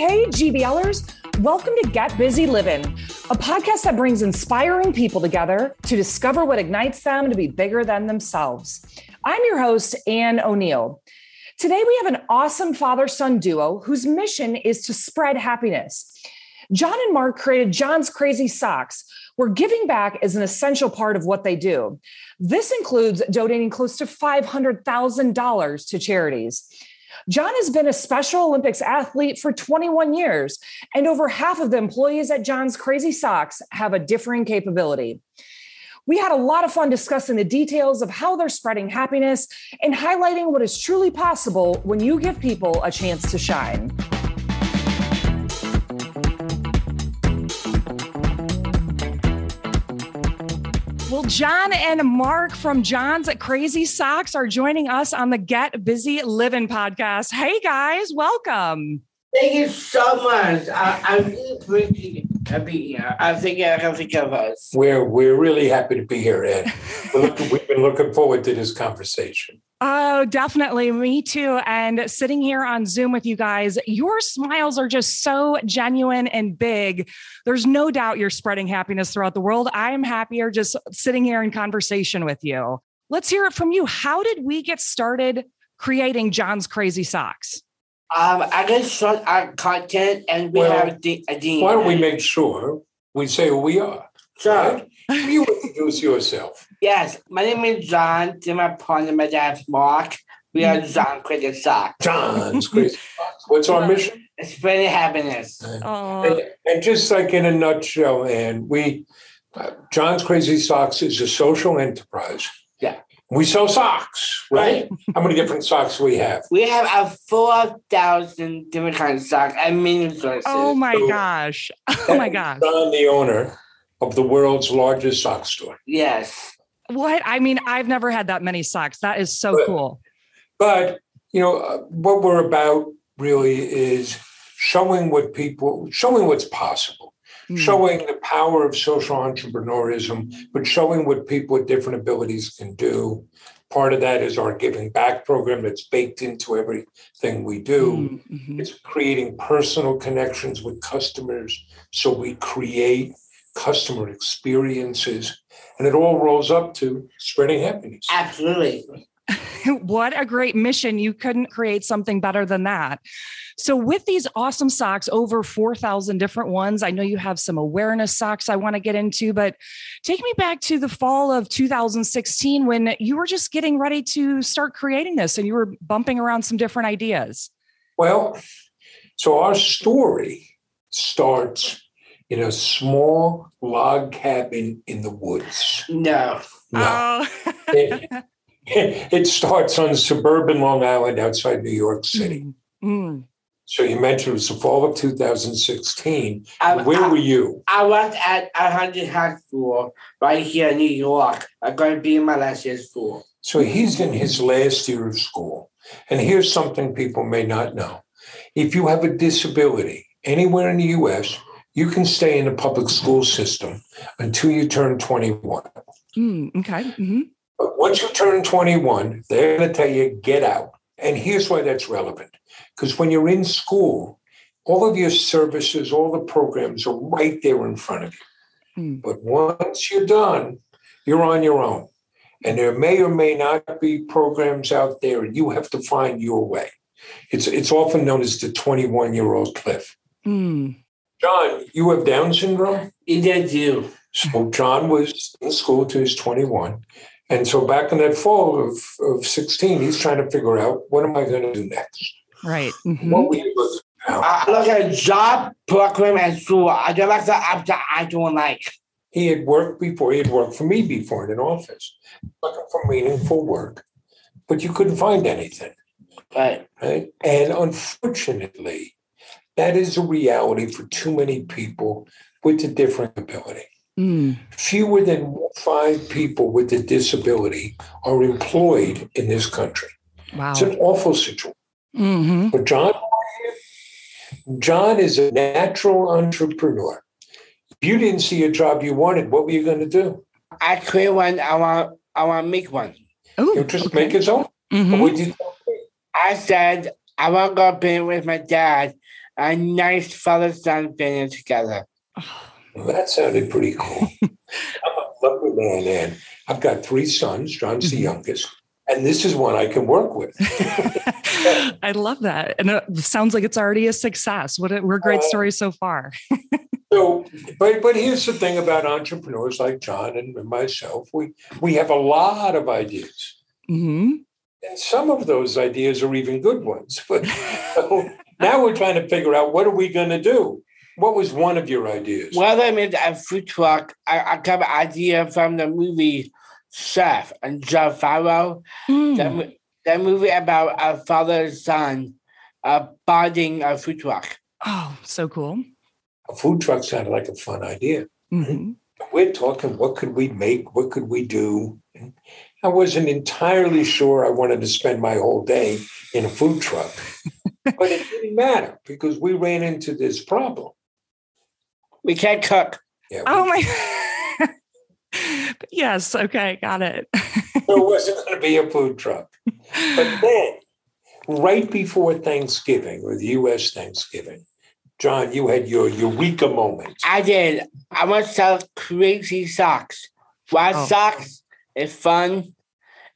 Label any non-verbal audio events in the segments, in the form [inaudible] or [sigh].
hey, GBLers. Welcome to Get Busy Living, a podcast that brings inspiring people together to discover what ignites them to be bigger than themselves. I'm your host, Ann O'Neill. Today, we have an awesome father son duo whose mission is to spread happiness. John and Mark created John's Crazy Socks, where giving back is an essential part of what they do. This includes donating close to $500,000 to charities. John has been a Special Olympics athlete for 21 years, and over half of the employees at John's Crazy Socks have a differing capability. We had a lot of fun discussing the details of how they're spreading happiness and highlighting what is truly possible when you give people a chance to shine. Well, John and Mark from John's Crazy Socks are joining us on the Get Busy Living podcast. Hey guys, welcome. Thank you so much. I, I really appreciate being here. I think I can think of us. We're we're really happy to be here, Ed. Looking, we've been looking forward to this conversation. Oh, definitely. Me too. And sitting here on Zoom with you guys, your smiles are just so genuine and big. There's no doubt you're spreading happiness throughout the world. I am happier just sitting here in conversation with you. Let's hear it from you. How did we get started creating John's Crazy Socks? Um, I can start our content and we Well, have a, a dean. Why don't we make sure we say who we are? Sure. You introduce yourself. Yes, my name is John. To my partner, my dad's Mark. We are Mm-hmm. John Cricket Sock. John's Crazy Fox. What's our mission? Spreading happiness. Oh, And, and just like in a nutshell, and we, uh, John's Crazy Socks is a social enterprise. Yeah. We sell socks, right? How many different socks do we have? We have a 4,000 different kinds of socks and mini sources. oh my So- gosh. [laughs] Oh my gosh. John, the owner of the world's largest sock store. Yes. What? I mean, I've never had that many socks. That is so But- cool. But you know uh, what we're about really is showing what people, showing what's possible, Mm. showing the power of social entrepreneurism, but showing what people with different abilities can do. Part of that is our giving back program that's baked into everything we do. Mm, mhm. It's creating personal connections with customers. So we create customer experiences, and it all rolls up to spreading happiness. Absolutely. [laughs] what a great mission. You couldn't create something better than that. So, with these awesome socks, over 4,000 different ones, I know you have some awareness socks I want to get into, but take me back to the fall of 2016 when you were just getting ready to start creating this and you were bumping around some different ideas. Well, so our story starts in a small log cabin in the woods. No. No, Oh. it, it starts on suburban Long Island outside New York City. Mm. So you mentioned it was the fall of 2016. I, Where I, were you? I was at 100 High School right here in New York. I'm going to be in my last year of school. So he's in his last year of school. And here's something people may not know. If you have a disability anywhere in the US, you can stay in the public school system until you turn 21. Mm, okay. Mhm. But once you turn 21, they're going to tell you, get out. And here's why that's relevant. Because when you're in school, all of your services, all the programs are right there in front of you. Hmm. But once you're done, you're on your own. And there may or may not be programs out there, and you have to find your way. It's, it's often known as the 21 year old cliff. Mm. John, you have Down syndrome? Either do. So John was in school till he was 21. And so back in that fall of, of 16, he's trying to figure out what am I going to do next? Right. Mhm. What were you looking at? I look at job program and school. I don't like the option I don't like. He had worked before, he had worked for me before in an office, looking for meaningful work, but you couldn't find anything, Right. right? And unfortunately, that is a reality for too many people with a different ability. Mm. Fewer than five people with a disability are employed in this country. Wow. It's an awful situation. hmm But John, John is a natural entrepreneur. If you didn't see a job you wanted, what were you going to do? I create one. I want. I want to make one. Oh, You just make his own. Mhm. What would you I said I want to go pay with my dad a nice father-son dinner together. Well, that sounded pretty cool. [laughs] I'm a lucky man, and I've got three sons. John's the Mhm. youngest, and this is one I can work with. [laughs] [laughs] I love that. And it sounds like it's already a success. What a, we're great Uh, stories so far. So, but but here's the thing about entrepreneurs like John and myself: we we have a lot of ideas, hmm and some of those ideas are even good ones. But so now we're trying to figure out what are we going to do. What was one of your ideas? Well, I made a food truck. I, I got an idea from the movie Chef and Jon Favreau. Mm. That, that movie about a father and son uh, bonding a food truck. Oh, so cool. A food truck sounded like a fun idea. Mhm. we're talking what could we make what could we do i wasn't entirely sure i wanted to spend my whole day in a food truck [laughs] but it didn't matter because we ran into this problem We can't cook. yeah Oh my. [laughs] yes. Okay. Got it. [laughs] there wasn't going to be a food truck but then right before thanksgiving or the us thanksgiving john you had your eureka moment I did. I want to sell crazy socks. Wild Oh. socks is fun,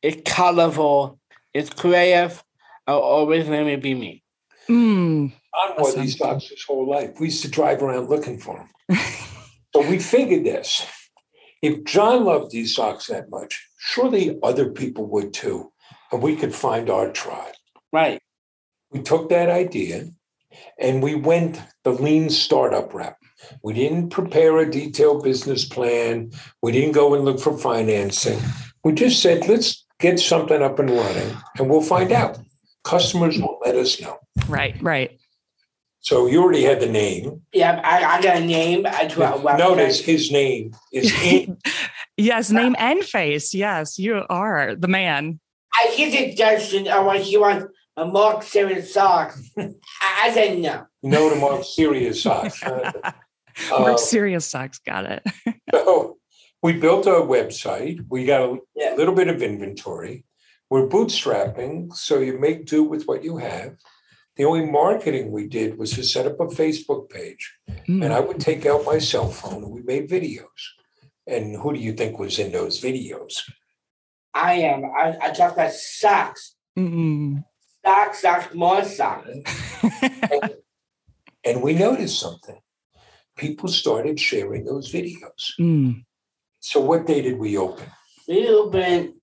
it's colorful, it's creative. I'll always let me be me. Mm. John wore Awesome. these socks his whole life. We used to drive around looking for them. [laughs] so we figured this. If John loved these socks that much, surely other people would too. And we could find our tribe. Right. We took that idea and we went the lean startup route. We didn't prepare a detailed business plan. We didn't go and look for financing. We just said, let's get something up and running and we'll find out. Customers will let us know. Right. Right. So you already had the name. Yeah, I, I got a name. I do a website. Notice his name is [laughs] in. yes. Name and face. Yes. You are the man. I get the suggestion of what he wants a Mark serious socks. [laughs] I, I said no. no to Mark Serious socks. [laughs] Uh, Mark Serious Socks. Got it. [laughs] so we built a website. We got a Yeah. little bit of inventory. We're bootstrapping, so you make do with what you have. The only marketing we did was to set up a Facebook page, Mm. and I would take out my cell phone and we made videos. And who do you think was in those videos? I am. I, I talk about socks. Mm. Socks, socks, more socks. [laughs] And we noticed something. People started sharing those videos. Mm. So what day did we open? We opened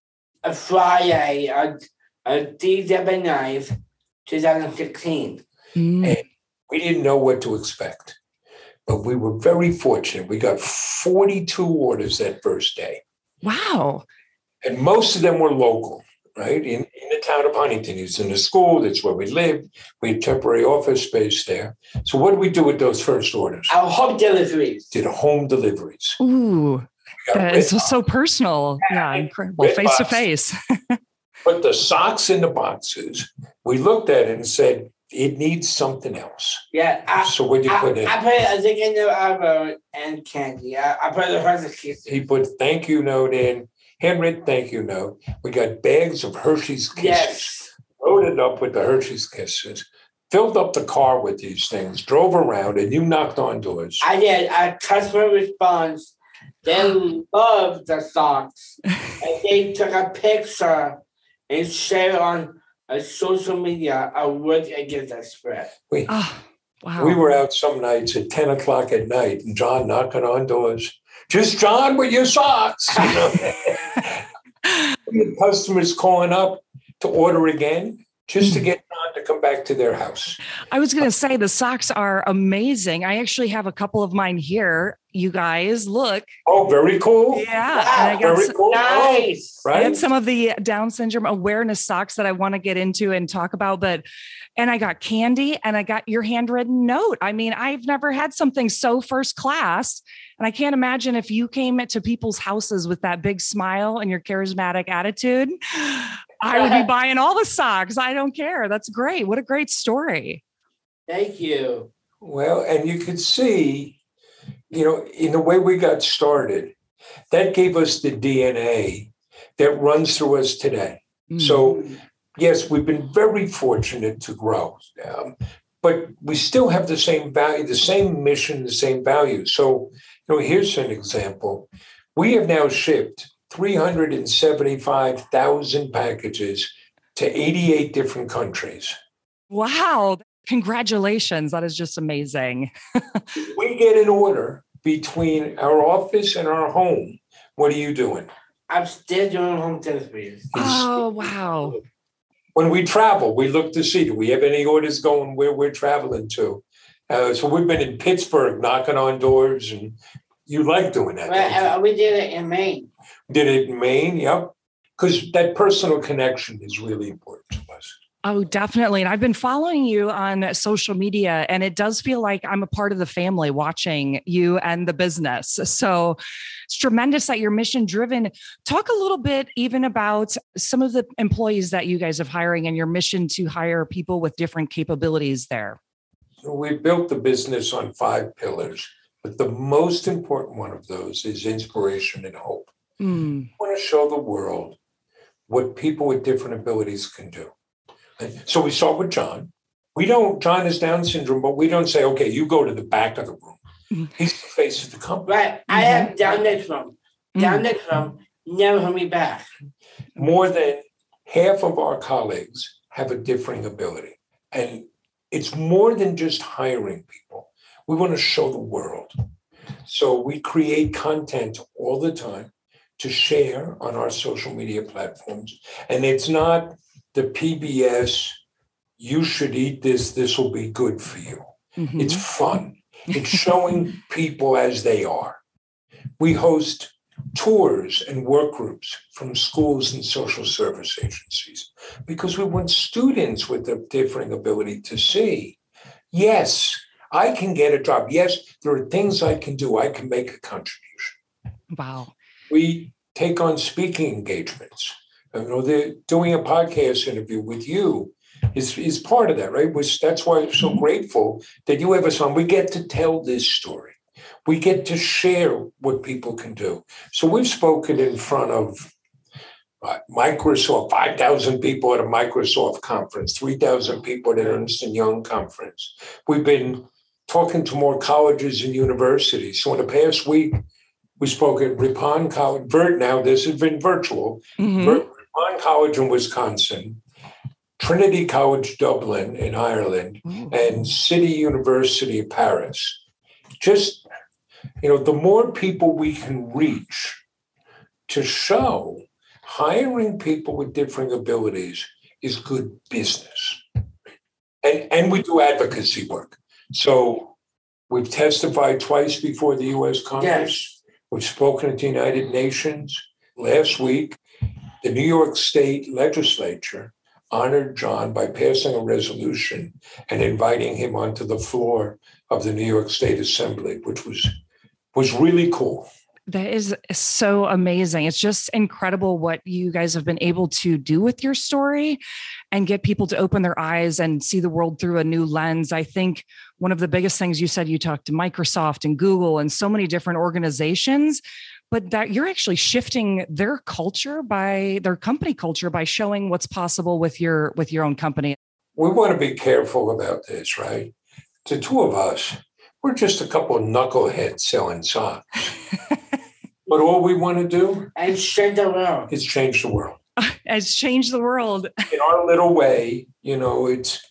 a Friday on, on December 9th, 2016. Mm. We didn't know what to expect, but we were very fortunate. We got 42 orders that first day, Wow. and most of them were local, right? In, in the town of Huntington. It's in the school, that's where we lived. We had temporary office space there. So, what did we do with those first orders? Our home deliveries. Did home deliveries. Ooh. That is got That rid is of- so personal. Yeah. Incredible. Red Face to face. [laughs] put the socks in the boxes. We looked at it and said, it needs something else. Yeah, I, So what do you I, put in? I put a thing in the oven and candy. I, I put the Hershey's Kisses. He put thank you note in, handwritten thank you note. We got bags of Hershey's Kisses. Yes. Loaded up with the Hershey's Kisses. Filled up the car with these things, drove around, and you knocked on doors. I did a customer response. They loved the socks. [laughs] and they took a picture and shared it on a social media. I would against that spread. We, Oh, wow. we were out some nights at 10 o'clock at night, and John knocking on doors. Just John with your socks. You [laughs] know? We had customers calling up to order again just to hmm. get John to come back to their house. I was going to say the socks are amazing. I actually have a couple of mine here. You guys, look. Oh, very cool. Yeah. Wow, and I got very some, cool. Nice. I Right? had some of the uh, Down syndrome awareness socks that I want to get into and talk about, but and I got candy and I got your handwritten note. I mean, I've never had something so first class. And I can't imagine if you came to people's houses with that big smile and your charismatic attitude, I would be [laughs] buying all the socks. I don't care. That's great. What a great story. Thank you. Well, and you could see, you know, in the way we got started, that gave us the DNA that runs through us today. Mm. So, yes, we've been very fortunate to grow. Um, but we still have the same value, the same mission, the same values. So, you know, here's an example. We have now shipped 375,000 packages to 88 different countries. Wow. Congratulations. That is just amazing. [laughs] we get an order between our office and our home. What are you doing? I'm still doing home tennis deliveries. Oh, wow. When we travel, we look to see do we have any orders going where we're traveling to? Uh, so we've been in Pittsburgh knocking on doors, and you like doing that. Well, uh, we did it in Maine. Did it in Maine, yep. Because that personal connection is really important to us. Oh, definitely. And I've been following you on social media, and it does feel like I'm a part of the family watching you and the business. So it's tremendous that you're mission driven. Talk a little bit even about some of the employees that you guys have hiring and your mission to hire people with different capabilities there. So we built the business on five pillars, but the most important one of those is inspiration and hope. Mm. I want to show the world what people with different abilities can do. So we start with John. We don't, John has Down syndrome, but we don't say, okay, you go to the back of the room. Mm-hmm. He's the face of the company. Right. I have mm-hmm. Down syndrome. Down mm-hmm. syndrome never hold me back. More than half of our colleagues have a differing ability. And it's more than just hiring people. We want to show the world. So we create content all the time to share on our social media platforms. And it's not the PBS, you should eat this, this will be good for you. Mm-hmm. It's fun. It's showing [laughs] people as they are. We host tours and work groups from schools and social service agencies because we want students with a differing ability to see yes, I can get a job. Yes, there are things I can do. I can make a contribution. Wow. We take on speaking engagements. You know, they're doing a podcast interview with you is, is part of that, right? Which that's why I'm so mm-hmm. grateful that you have us on. We get to tell this story. We get to share what people can do. So we've spoken in front of uh, Microsoft, 5,000 people at a Microsoft conference, 3,000 people at an Ernst & Young conference. We've been talking to more colleges and universities. So in the past week, we spoke at Ripon College, Vert now, this has been virtual, mm-hmm. Ripon College in Wisconsin, Trinity College Dublin in Ireland, mm. and City University Paris. Just, you know, the more people we can reach to show hiring people with differing abilities is good business. And, and we do advocacy work. So we've testified twice before the US Congress. Yes. We've spoken at the United Nations. Last week, the New York State legislature honored John by passing a resolution and inviting him onto the floor of the New York State Assembly, which was was really cool. That is so amazing. It's just incredible what you guys have been able to do with your story and get people to open their eyes and see the world through a new lens. I think one of the biggest things you said, you talked to Microsoft and Google and so many different organizations but that you're actually shifting their culture by their company culture by showing what's possible with your with your own company we want to be careful about this right the two of us we're just a couple of knuckleheads selling socks [laughs] but all we want to do is change the world is change the world [laughs] has changed the world [laughs] in our little way you know it's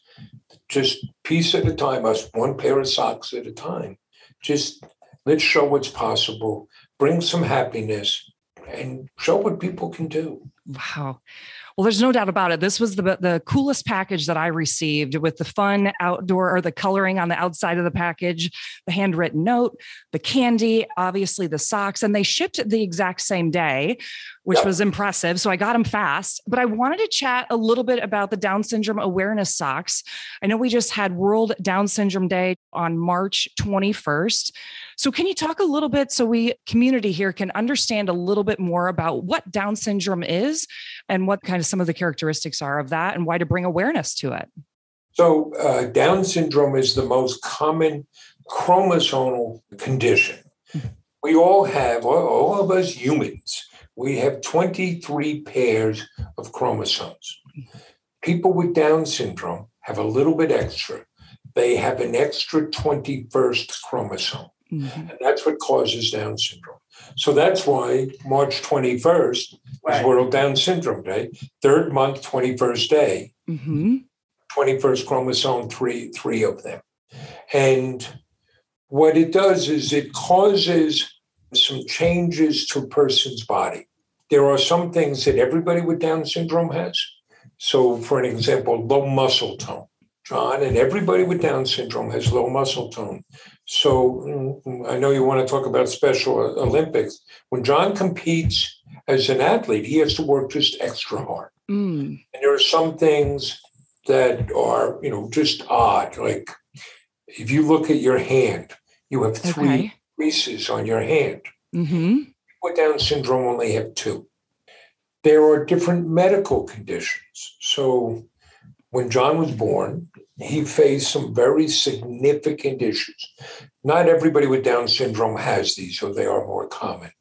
just piece at a time us one pair of socks at a time just let's show what's possible bring some happiness and show what people can do. Wow. Well, there's no doubt about it. This was the the coolest package that I received with the fun outdoor or the coloring on the outside of the package, the handwritten note, the candy, obviously the socks, and they shipped the exact same day, which yeah. was impressive. So I got them fast. But I wanted to chat a little bit about the Down syndrome awareness socks. I know we just had World Down Syndrome Day on March 21st. So can you talk a little bit so we community here can understand a little bit more about what Down syndrome is and what kind of some of the characteristics are of that and why to bring awareness to it? So uh, Down syndrome is the most common chromosomal condition. Hmm. We all have, all of us humans, we have 23 pairs of chromosomes. People with Down syndrome have a little bit extra they have an extra 21st chromosome. Mhm. And that's what causes Down syndrome. So that's why March 21st is World Down Syndrome Day. Third month, 21st day, Mhm. 21st chromosome, three, three of them. And what it does is it causes some changes to a person's body. There are some things that everybody with Down syndrome has. So, for an example, low muscle tone. John and everybody with Down syndrome has low muscle tone. So, mm, I know you want to talk about Special Olympics. When John competes as an athlete, he has to work just extra hard. Mm. And there are some things that are, you know, just odd. Like if you look at your hand, you have three Okay. creases on your hand. hmm People with Down syndrome only have two. There are different medical conditions. So when John was born, he faced some very significant issues. Not everybody with Down syndrome has these, so they are more common.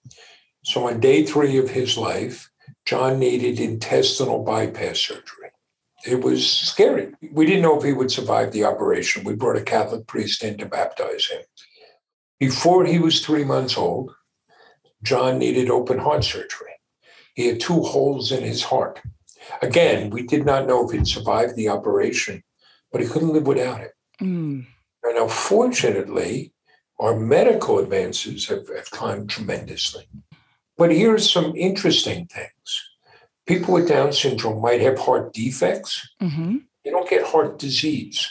So on day three of his life, John needed intestinal bypass surgery. It was scary. We didn't know if he would survive the operation. We brought a Catholic priest in to baptize him. Before he was three months old, John needed open heart surgery. He had two holes in his heart. Again, we did not know if he'd survive the operation, but he couldn't live without it. Mm. And now, fortunately, our medical advances have, have climbed tremendously. But here's some interesting things. People with Down syndrome might have heart defects. hmm They don't get heart disease.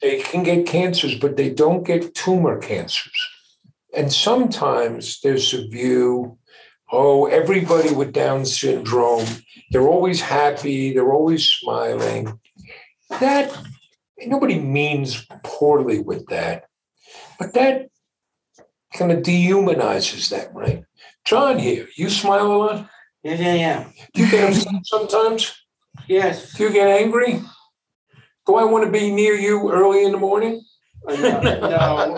They can get cancers, but they don't get tumor cancers. And sometimes there's a view oh, everybody with Down syndrome, they're always happy, they're always smiling. That, nobody means poorly with that, but that kind of dehumanizes them, right? John here, you smile a lot? Yeah, yeah, yeah. Do you get upset sometimes? Yes. Do you get angry? Do I want to be near you early in the morning? Uh, No.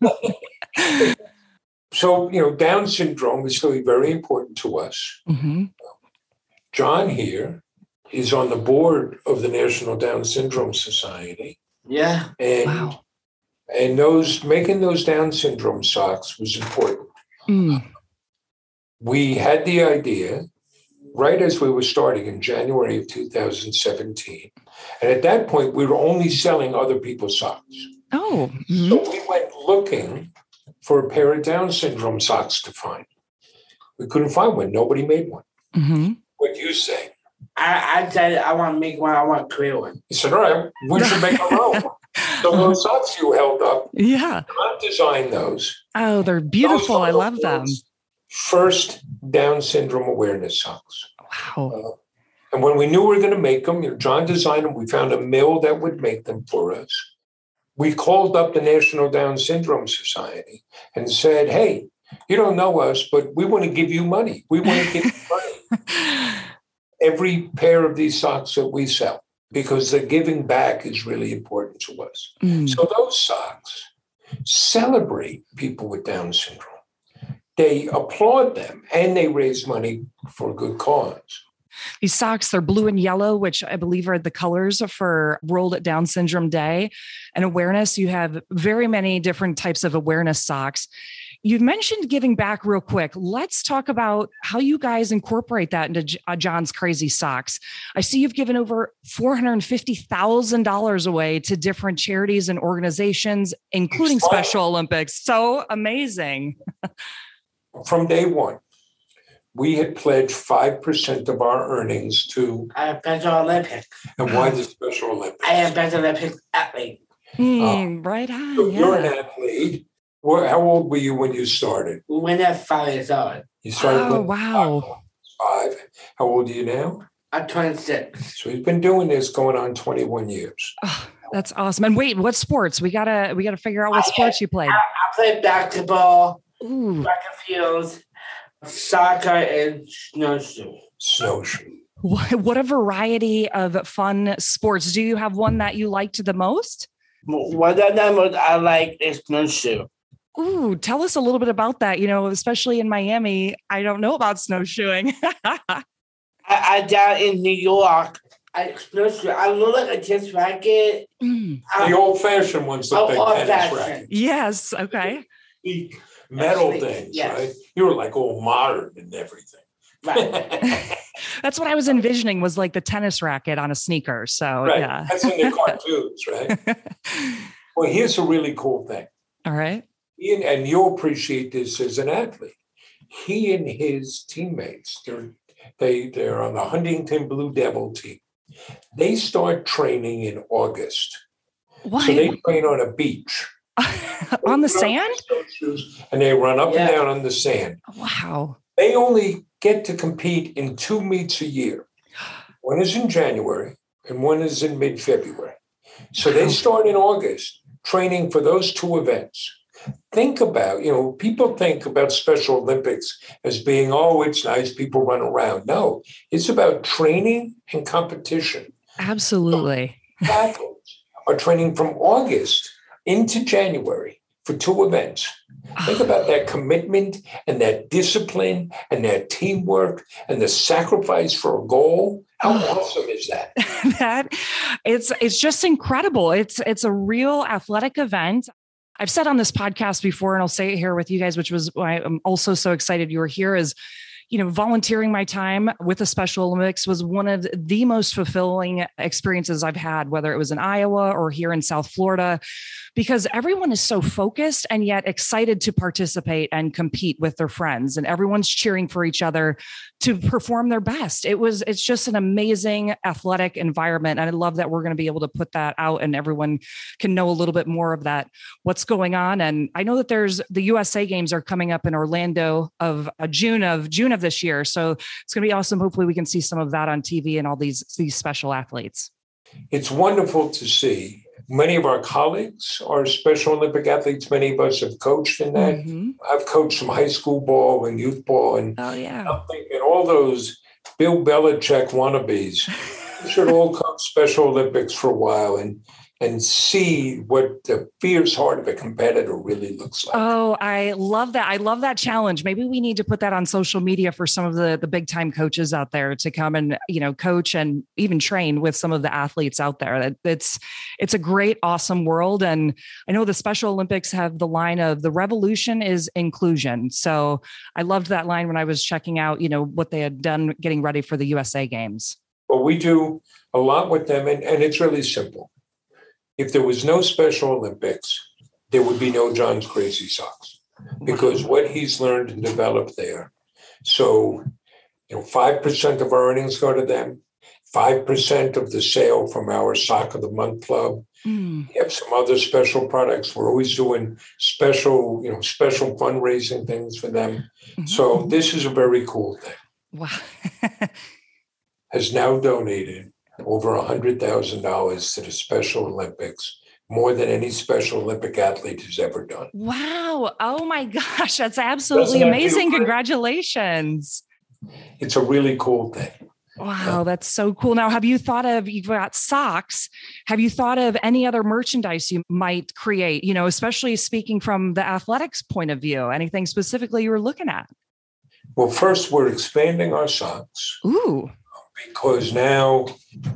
no. [laughs] [laughs] [laughs] So, you know, Down syndrome is still very important to us. hmm John here is on the board of the National Down Syndrome Society. Yeah. And Wow. and those making those Down syndrome socks was important. Mm. We had the idea right as we were starting in January of 2017. And at that point, we were only selling other people's socks. Oh. mhm. So we went looking for a pair of Down syndrome socks to find. We couldn't find one. Nobody made one. Mhm. What do you say? I, I said I want to make one. I want to create one. He said, all right, we should make our own. [laughs] So those socks you held up, Yeah. I designed those. Oh, they're beautiful. I love them. First Down syndrome awareness socks. Wow. And when we knew we were going to make them, you know, John designed them. We found a mill that would make them for us. We called up the National Down Syndrome Society and said, hey, you don't know us, but we want to give you money. We want to give you [laughs] money. Every pair of these socks that we sell, because the giving back is really important to us. Mm. So those socks celebrate people with Down syndrome. They applaud them and they raise money for a good cause. These socks, they're blue and yellow, which I believe are the colors for World Down Syndrome Day and awareness. You have very many different types of awareness socks. You've mentioned giving back real quick. Let's talk about how you guys incorporate that into uh, John's Crazy Socks. I see you've given over $450,000 away to different charities and organizations, including Special Olympics. So amazing. From day one, we had pledged 5% of our earnings to, I have Special Olympics. and why the Special Olympics? I am Special Olympics athlete. Hmm, right on. So you're an athlete. Where, how old were you when you started? When went at five years old. You started Oh, wow. five. How old are you now? I'm 26. So he's been doing this going on 21 years. Oh, that's awesome. And wait, what sports? We gotta we gotta figure out what sports you played. I played basketball, Ooh, track and field, soccer, and snowshoe. Snowshoe. what, what a variety of fun sports. Do you have one that you liked the most? One of them I like is snowshoe. Ooh, tell us a little bit about that. You know, especially in Miami, I don't know about snowshoeing. [laughs] I, I down in New York. I experienced it. I look like a tennis racket. Mm. The old fashioned ones Oh, look like tennis old-fashioned. Yes. Okay. Big Metal Actually, things, yes. right? You were like all modern and everything. Right. [laughs] That's what I was envisioning was like the tennis racket on a sneaker. So right. yeah. That's in the cartoons, right? [laughs] Well, here's a really cool thing. All right. Ian, and you'll appreciate this as an athlete. He and his teammates, they're they they're on the Huntington Blue Devil team. They start training in August. Why? So they train on a beach. [laughs] on the sand? And they run up Yeah. and down on the sand. Wow. They only get to compete in two meets a year. One is in January and one is in mid February. So they start in August training for those two events. Think about, you know, people think about Special Olympics as being, oh, it's nice, people run around. No, it's about training and competition. Absolutely. Athletes are training from August into January for two events. Think ah. about that commitment and that discipline and that teamwork and the sacrifice for a goal. How ah. awesome is that? [laughs] that it's it's just incredible. It's it's a real athletic event. I've said on this podcast before, and I'll say it here with you guys, which was why I'm also so excited you were here. Is you know, volunteering my time with the Special Olympics was one of the most fulfilling experiences I've had, whether it was in Iowa or here in South Florida, because everyone is so focused and yet excited to participate and compete with their friends, and everyone's cheering for each other to perform their best. It was, it's just an amazing athletic environment. And I love that we're going to be able to put that out and everyone can know a little bit more of that, what's going on. And I know that there's the USA games are coming up in Orlando of uh, June of June of this year. So it's going to be awesome. Hopefully we can see some of that on TV and all these, these special athletes. It's wonderful to see. Many of our colleagues are Special Olympic athletes. Many of us have coached in that. Mhm. I've coached some high school ball and youth ball, and Oh yeah. I'm thinking all those Bill Belichick wannabes [laughs] should all come Special Olympics for a while and and see what the fierce heart of a competitor really looks like. Oh, I love that. I love that challenge. Maybe we need to put that on social media for some of the the big time coaches out there to come and, you know, coach and even train with some of the athletes out there. That it's it's a great awesome world and I know the Special Olympics have the line of the revolution is inclusion. So, I loved that line when I was checking out, you know, what they had done getting ready for the USA games. Well, we do a lot with them, and, and it's really simple. If there was no Special Olympics, there would be no John's Crazy Socks because what he's learned and developed there. So, you know, 5% of our earnings go to them, 5% of the sale from our Sock of the Month Club. Mm, We have some other special products. We're always doing special, you know, special fundraising things for them. mhm. So this is a very cool thing. wow. [laughs] Has now donated over a hundred thousand dollars to the Special Olympics, more than any Special Olympic athlete has ever done. wow. Oh my gosh, that's absolutely that feel amazing. great? Congratulations. It's a really cool thing. Wow, that's so cool. Now, have you thought of you've got socks? Have you thought of any other merchandise you might create? You know, especially speaking from the athletics point of view, anything specifically you were looking at? Well, first we're expanding our socks Ooh, because now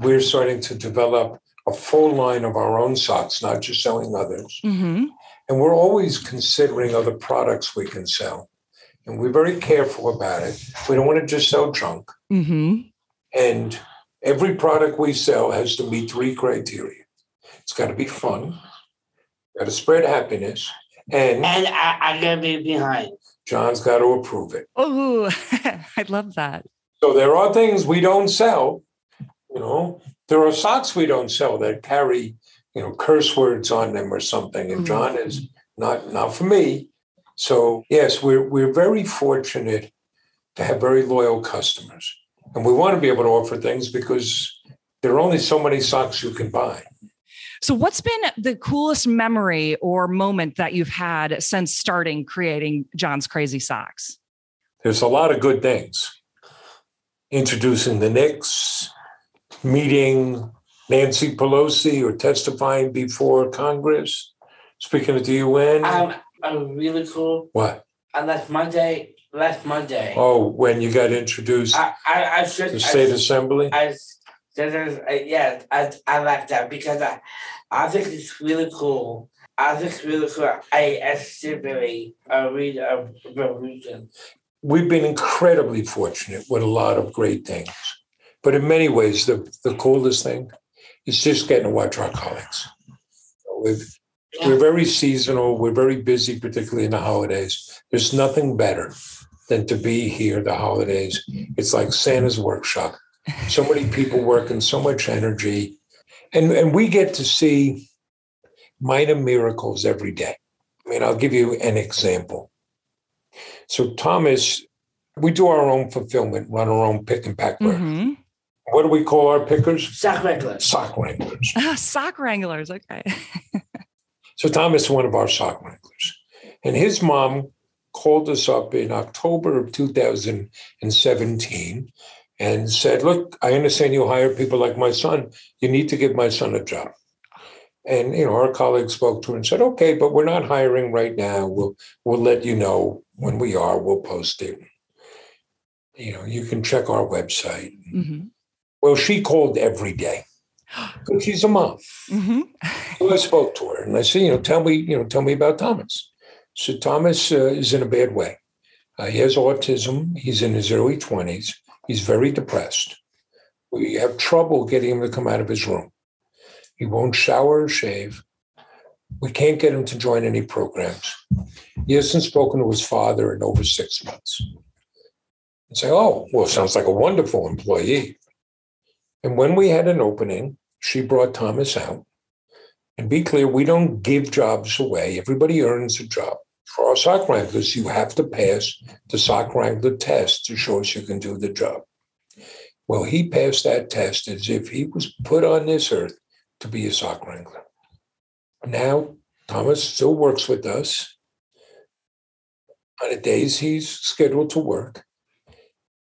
we're starting to develop a full line of our own socks, not just selling others. hmm And we're always considering other products we can sell. And we're very careful about it. We don't want to just sell junk. hmm And every product we sell has to meet three criteria. It's got to be fun, got to spread happiness, and And I, I gotta be behind. John's got to approve it. Oh, [laughs] I love that. So there are things we don't sell. You know, there are socks we don't sell that carry, you know, curse words on them or something. And John mm. is not not for me. So yes, we're we're very fortunate to have very loyal customers. And we want to be able to offer things because there are only so many socks you can buy. So, what's been the coolest memory or moment that you've had since starting creating John's Crazy Socks? There's a lot of good things. Introducing the Knicks, meeting Nancy Pelosi or testifying before Congress, speaking at the UN. I'm, I'm really cool. what? And last Monday, last Monday, Oh, when you got introduced I, I, I should, the state I, assembly? I uh, yeah, I, I like that because I, I think it's really cool. I think it's really cool. I estimate a read a revolution. We've been incredibly fortunate with a lot of great things. But in many ways, the, the coolest thing is just getting to watch our colleagues. We've. We're very seasonal. We're very busy, particularly in the holidays. There's nothing better than to be here the holidays. It's like Santa's workshop. So many people working, so much energy. And, and we get to see minor miracles every day. I mean, I'll give you an example. So, Thomas, we do our own fulfillment, run our own pick and pack. warehouse. Mhm. What do we call our pickers? Sock wranglers. Sock wranglers. [laughs] Sock wranglers. Okay. [laughs] So Thomas is one of our sock wranglers. And his mom called us up in October of 2017 and said, Look, I understand you hire people like my son. You need to give my son a job. And you know, our colleague spoke to her and said, Okay, but we're not hiring right now. We'll we'll let you know when we are, we'll post it. You know, you can check our website. hmm Well, she called every day. [gasps] Because she's a mom. hmm So I spoke to her and I said, you know, tell me, you know, tell me about Thomas. So Thomas uh, is in a bad way. Uh, he has autism. He's in his early 20s. He's very depressed. We have trouble getting him to come out of his room. He won't shower or shave. We can't get him to join any programs. He hasn't spoken to his father in over six months. And say, oh, well, sounds like a wonderful employee. And when we had an opening, she brought Thomas out. And be clear, we don't give jobs away. Everybody earns a job. For our sock wranglers, you have to pass the sock wrangler test to show us you can do the job. Well, he passed that test as if he was put on this earth to be a sock wrangler. Now, Thomas still works with us. On the days he's scheduled to work,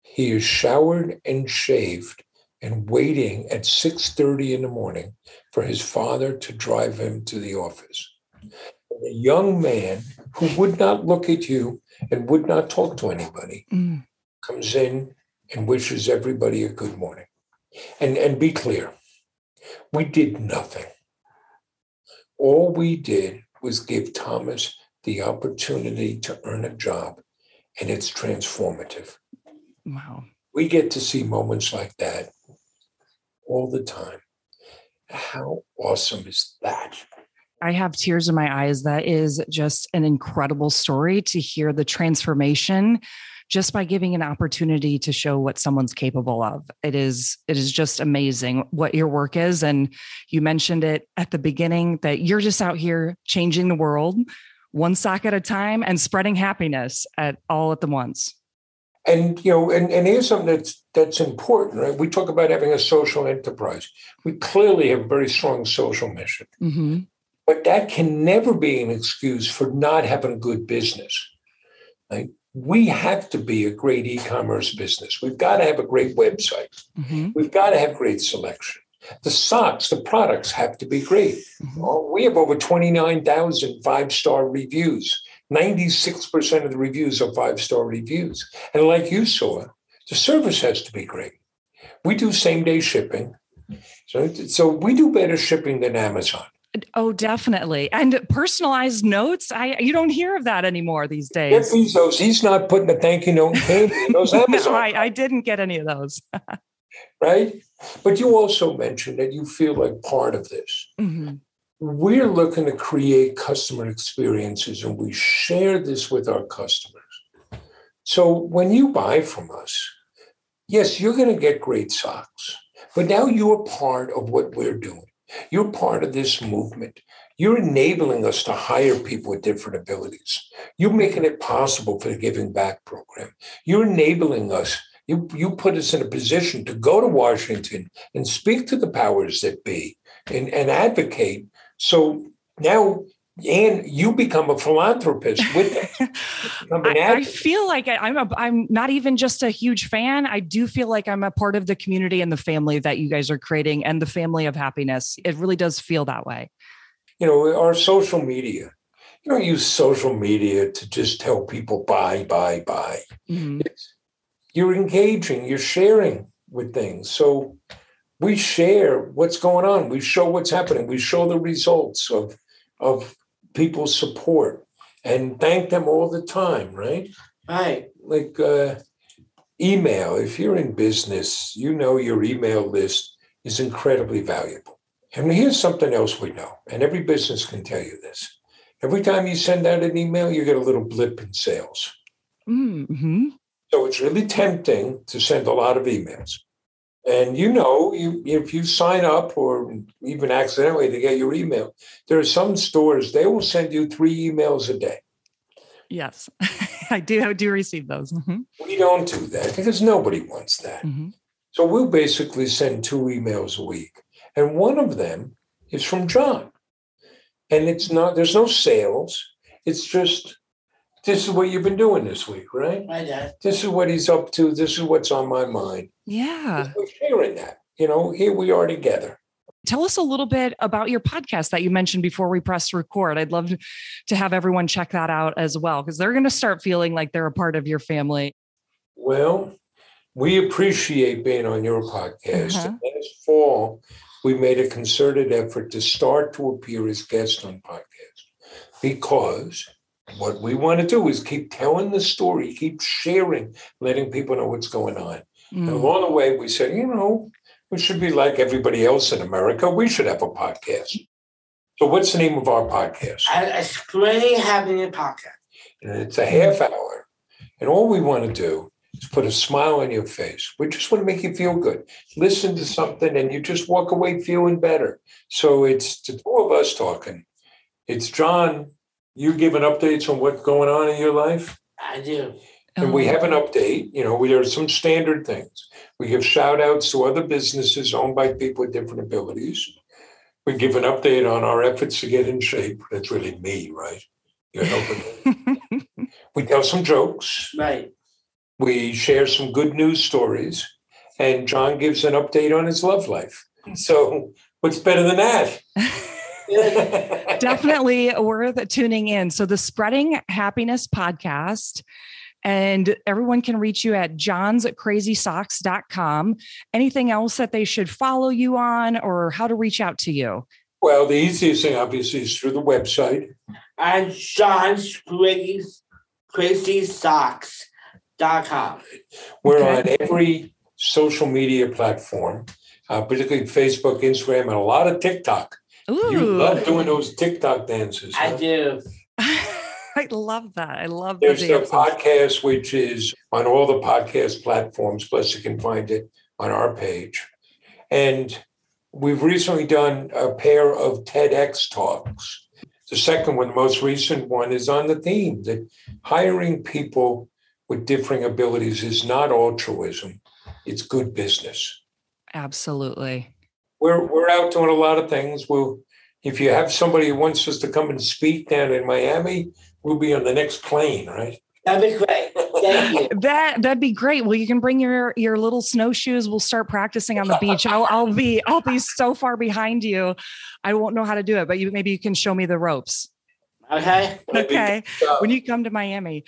he is showered and shaved and waiting at 6:30 in the morning for his father to drive him to the office. A young man who would not look at you and would not talk to anybody Mm. comes in and wishes everybody a good morning. And and be clear, we did nothing. All we did was give Thomas the opportunity to earn a job, and it's transformative. Wow. We get to see moments like that all the time. How awesome is that? I have tears in my eyes. That is just an incredible story to hear the transformation just by giving an opportunity to show what someone's capable of. It is it is just amazing what your work is and you mentioned it at the beginning that you're just out here changing the world one sock at a time and spreading happiness at all at the once. And you know, and, and here's something that's that's important, right? We talk about having a social enterprise. We clearly have a very strong social mission, Mhm. but that can never be an excuse for not having a good business. Right? We have to be a great e-commerce business. We've got to have a great website. Mhm. We've got to have great selection. The socks, the products have to be great. Mhm. Oh, we have over 29,000 five star reviews. 96% of the reviews are five star reviews. And like you saw, the service has to be great. We do same day shipping. So, so we do better shipping than Amazon. Oh, definitely. And personalized notes. I you don't hear of that anymore these Jeff days. Bezos, he's not putting a thank you note in those Amazon, [laughs] no, I, I didn't get any of those. [laughs] right? But you also mentioned that you feel like part of this. Mhm. we're looking to create customer experiences and we share this with our customers. So when you buy from us, yes, you're going to get great socks, but now you're part of what we're doing. You're part of this movement. You're enabling us to hire people with different abilities. You're making it possible for the Giving Back program. You're enabling us. You, you put us in a position to go to Washington and speak to the powers that be and, and advocate so now, Anne, you become a philanthropist with [laughs] it. I, I feel like I, I'm a I'm not even just a huge fan. I do feel like I'm a part of the community and the family that you guys are creating and the family of happiness. It really does feel that way. you know, our social media. You don't use social media to just tell people buy, buy, buy. Mhm. You're engaging, you're sharing with things. So we share what's going on. We show what's happening. We show the results of of people's support and thank them all the time, right? Right. Like uh, email. If you're in business, you know your email list is incredibly valuable. And here's something else we know, and every business can tell you this. Every time you send out an email, you get a little blip in sales. Mm-hmm. So it's really tempting to send a lot of emails. And you know, you if you sign up or even accidentally to get your email, there are some stores they will send you three emails a day. Yes, [laughs] I do. I do receive those. Mhm. We don't do that because nobody wants that. Mhm. So we'll basically send two emails a week. And one of them is from John. And it's not, there's no sales. It's just, this is what you've been doing this week, right? My dad. This is what he's up to. This is what's on my mind. Yeah. We're sharing that. You know, here we are together. Tell us a little bit about your podcast that you mentioned before we pressed record. I'd love to have everyone check that out as well because they're going to start feeling like they're a part of your family. Well, we appreciate being on your podcast. Uh-huh. Last fall, we made a concerted effort to start to appear as guests on podcasts because what we want to do is keep telling the story, keep sharing, letting people know what's going on. And Mm. along the way, we said, you know, we should be like everybody else in America. We should have a podcast. So, what's the name of our podcast? I, I spring having a podcast. And it's a half hour. And all we want to do is put a smile on your face. We just want to make you feel good. Listen to something and you just walk away feeling better. So it's the two of us talking. It's John, you giving updates on what's going on in your life. I do. And we Oh. have an update. You know, we- there are some standard things. We give shout outs to other businesses owned by people with different abilities. We give an update on our efforts to get in shape. That's really me, right? You're helping me. [laughs] we tell some jokes. Right. We share some good news stories. And John gives an update on his love life. So, what's better than that? [laughs] Definitely worth tuning in. So, the Spreading Happiness podcast. And everyone can reach you at johnscrazysocks.com. Anything else that they should follow you on or how to reach out to you? Well, the easiest thing, obviously, is through the website. And John's crazy, crazy socks.com. We're Okay. on every social media platform, uh, particularly Facebook, Instagram, and a lot of TikTok. Ooh. You love doing those TikTok dances. I huh? do. [laughs] I love that. I love There's the podcast, which is on all the podcast platforms, plus you can find it on our page. And we've recently done a pair of TEDx talks. The second one, the most recent one, is on the theme that hiring people with differing abilities is not altruism, it's good business. Absolutely. We're, we're out doing a lot of things. We'll, if you have somebody who wants us to come and speak down in Miami, we'll be on the next plane, right? That'd be great. Thank you. [laughs] That that'd be great. Well, you can bring your your little snowshoes. We'll start practicing on the beach. I'll I'll be I'll be so far behind you. I won't know how to do it, but you maybe you can show me the ropes. Okay. Okay. When you come to Miami.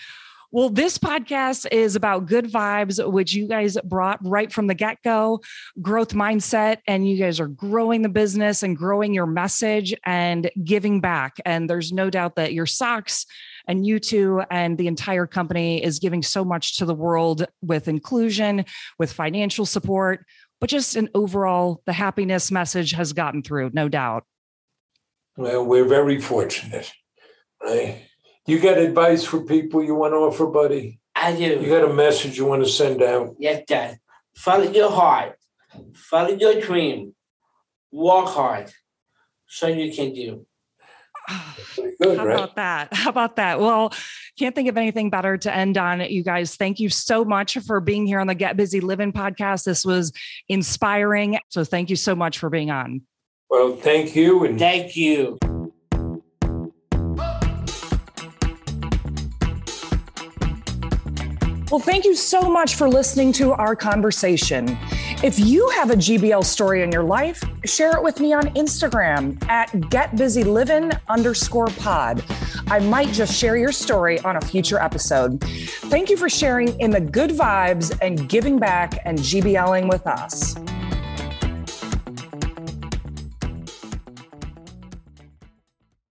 Well, this podcast is about good vibes, which you guys brought right from the get go, growth mindset, and you guys are growing the business and growing your message and giving back. And there's no doubt that your socks and you two and the entire company is giving so much to the world with inclusion, with financial support, but just an overall, the happiness message has gotten through, no doubt. Well, we're very fortunate, right? You got advice for people you want to offer, buddy? I do. You got a message you want to send out? Yes, Dad. Follow your heart. Follow your dream. Work hard. So you can do. Pretty good, How right? about that? [laughs] How about that? Well, can't think of anything better to end on. You guys, thank you so much for being here on the Get Busy Living podcast. This was inspiring. So thank you so much for being on. Well, thank you. And Thank you. Well, thank you so much for listening to our conversation. If you have a GBL story in your life, share it with me on Instagram at getbusyliving underscore pod. I might just share your story on a future episode. Thank you for sharing in the good vibes and giving back and GBLing with us.